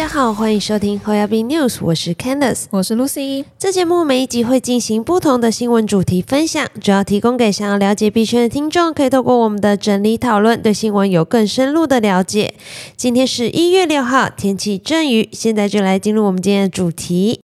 家好，欢迎收听 h o y a b News，我是 Candice，我是 Lucy。这节目每一集会进行不同的新闻主题分享，主要提供给想要了解币圈的听众，可以透过我们的整理讨论，对新闻有更深入的了解。今天是一月六号，天气阵雨，现在就来进入我们今天的主题。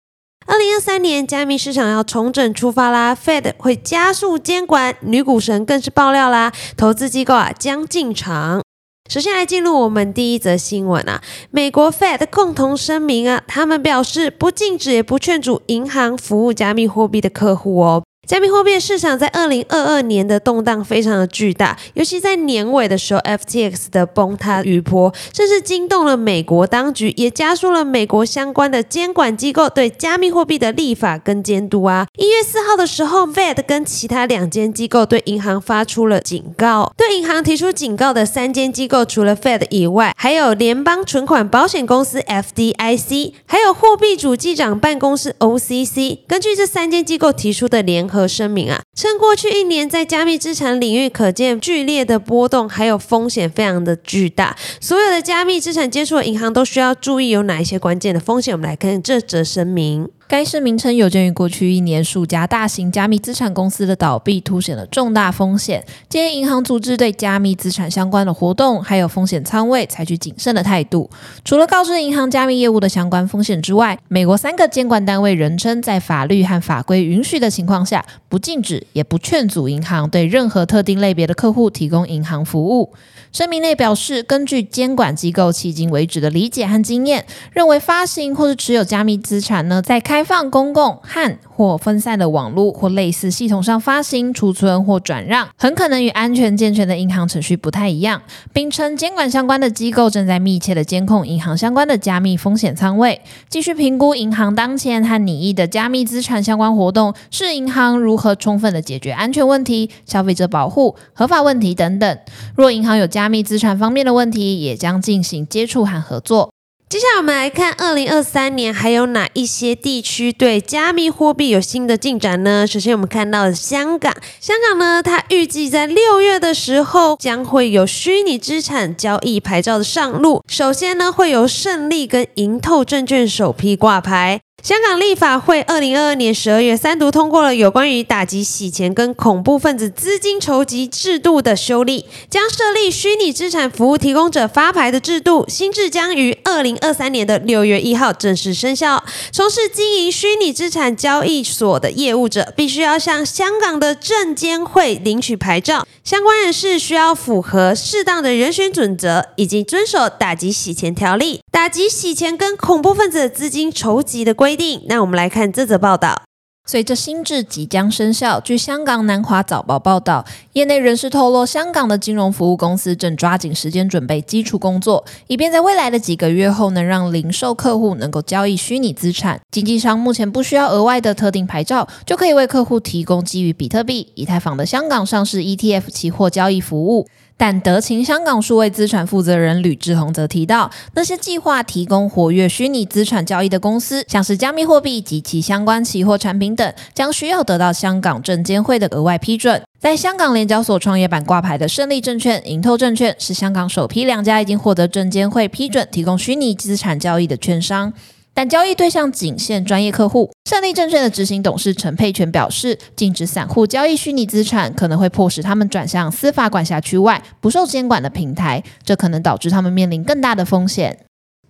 二零二三年加密市场要重整出发啦，Fed 会加速监管，女股神更是爆料啦，投资机构啊将进场。首先来进入我们第一则新闻啊，美国 Fed 共同声明啊，他们表示不禁止也不劝阻银行服务加密货币的客户哦。加密货币市场在二零二二年的动荡非常的巨大，尤其在年尾的时候，FTX 的崩塌余波，甚至惊动了美国当局，也加速了美国相关的监管机构对加密货币的立法跟监督啊。一月四号的时候，Fed 跟其他两间机构对银行发出了警告。对银行提出警告的三间机构，除了 Fed 以外，还有联邦存款保险公司 FDIC，还有货币主机长办公室 OCC。根据这三间机构提出的联合和声明啊，称过去一年在加密资产领域可见剧烈的波动，还有风险非常的巨大。所有的加密资产接触的银行都需要注意有哪一些关键的风险。我们来看这则声明。该声明称，有鉴于过去一年数家大型加密资产公司的倒闭，凸显了重大风险，建议银行组织对加密资产相关的活动还有风险仓位采取谨慎的态度。除了告知银行加密业务的相关风险之外，美国三个监管单位人称，在法律和法规允许的情况下，不禁止也不劝阻银行对任何特定类别的客户提供银行服务。声明内表示，根据监管机构迄今为止的理解和经验，认为发行或是持有加密资产呢，在开放、公共和或分散的网络或类似系统上发行、储存或转让，很可能与安全健全的银行程序不太一样，并称监管相关的机构正在密切的监控银行相关的加密风险仓位，继续评估银行当前和拟议的加密资产相关活动，是银行如何充分的解决安全问题、消费者保护、合法问题等等。若银行有加密资产方面的问题，也将进行接触和合作。接下来我们来看，二零二三年还有哪一些地区对加密货币有新的进展呢？首先，我们看到香港，香港呢，它预计在六月的时候将会有虚拟资产交易牌照的上路。首先呢，会由胜利跟银透证券首批挂牌。香港立法会二零二二年十二月三读通过了有关于打击洗钱跟恐怖分子资金筹集制度的修例，将设立虚拟资产服务提供者发牌的制度。新制将于二零二三年的六月一号正式生效。从事经营虚拟资产交易所的业务者，必须要向香港的证监会领取牌照。相关人士需要符合适当的人选准则，以及遵守打击洗钱条例。打击洗钱跟恐怖分子的资金筹集的规。定，那我们来看这则报道。随着新制即将生效，据香港南华早报报道，业内人士透露，香港的金融服务公司正抓紧时间准备基础工作，以便在未来的几个月后，能让零售客户能够交易虚拟资产。经济商目前不需要额外的特定牌照，就可以为客户提供基于比特币、以太坊的香港上市 ETF 期货交易服务。但德勤香港数位资产负责人吕志宏则提到，那些计划提供活跃虚拟资产交易的公司，像是加密货币及其相关期货产品等，将需要得到香港证监会的额外批准。在香港联交所创业板挂牌的胜利证券、盈透证券，是香港首批两家已经获得证监会批准提供虚拟资产交易的券商。但交易对象仅限专业客户。胜利证券的执行董事陈佩全表示，禁止散户交易虚拟资产，可能会迫使他们转向司法管辖区外不受监管的平台，这可能导致他们面临更大的风险。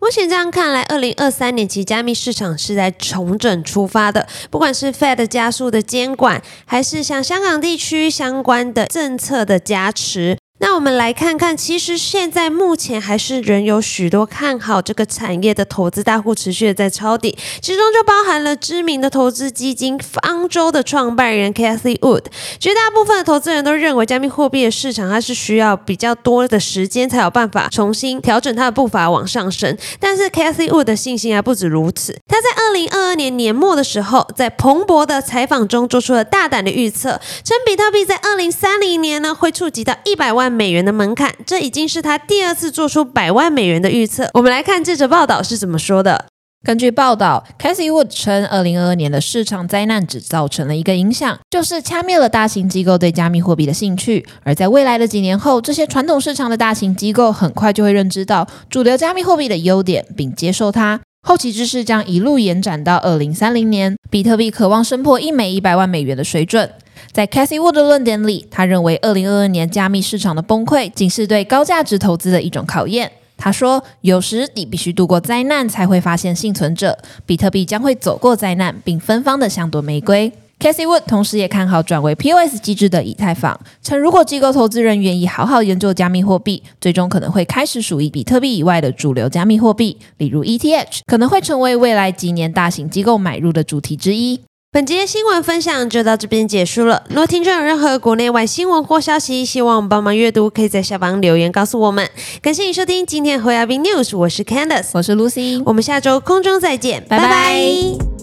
目前这样看来，二零二三年其加密市场是在重整出发的，不管是 Fed 加速的监管，还是像香港地区相关的政策的加持。那我们来看看，其实现在目前还是仍有许多看好这个产业的投资大户持续的在抄底，其中就包含了知名的投资基金方舟的创办人 Cathy Wood。绝大部分的投资人都认为，加密货币的市场它是需要比较多的时间才有办法重新调整它的步伐往上升。但是 Cathy Wood 的信心还不止如此，他在二零二二年年末的时候，在彭博的采访中做出了大胆的预测，称比特币在二零三零年呢会触及到一百万。美元的门槛，这已经是他第二次做出百万美元的预测。我们来看这则报道是怎么说的。根据报道，Casey Wood 称，二零二二年的市场灾难只造成了一个影响，就是掐灭了大型机构对加密货币的兴趣。而在未来的几年后，这些传统市场的大型机构很快就会认知到主流加密货币的优点，并接受它。后起之势将一路延展到二零三零年，比特币渴望升破一枚一百万美元的水准。在 Casey Wood 的论点里，他认为二零二二年加密市场的崩溃，仅是对高价值投资的一种考验。他说：“有时你必须度过灾难，才会发现幸存者。比特币将会走过灾难，并芬芳的像朵玫瑰。” Casey Wood 同时也看好转为 POS 机制的以太坊，称如果机构投资人愿意好好研究加密货币，最终可能会开始属于比特币以外的主流加密货币，例如 ETH，可能会成为未来几年大型机构买入的主题之一。本节新闻分享就到这边结束了。如果听众有任何国内外新闻或消息，希望我们帮忙阅读，可以在下方留言告诉我们。感谢你收听今天的 h o y a b News，我是 Candice，我是 Lucy，我们下周空中再见，拜拜。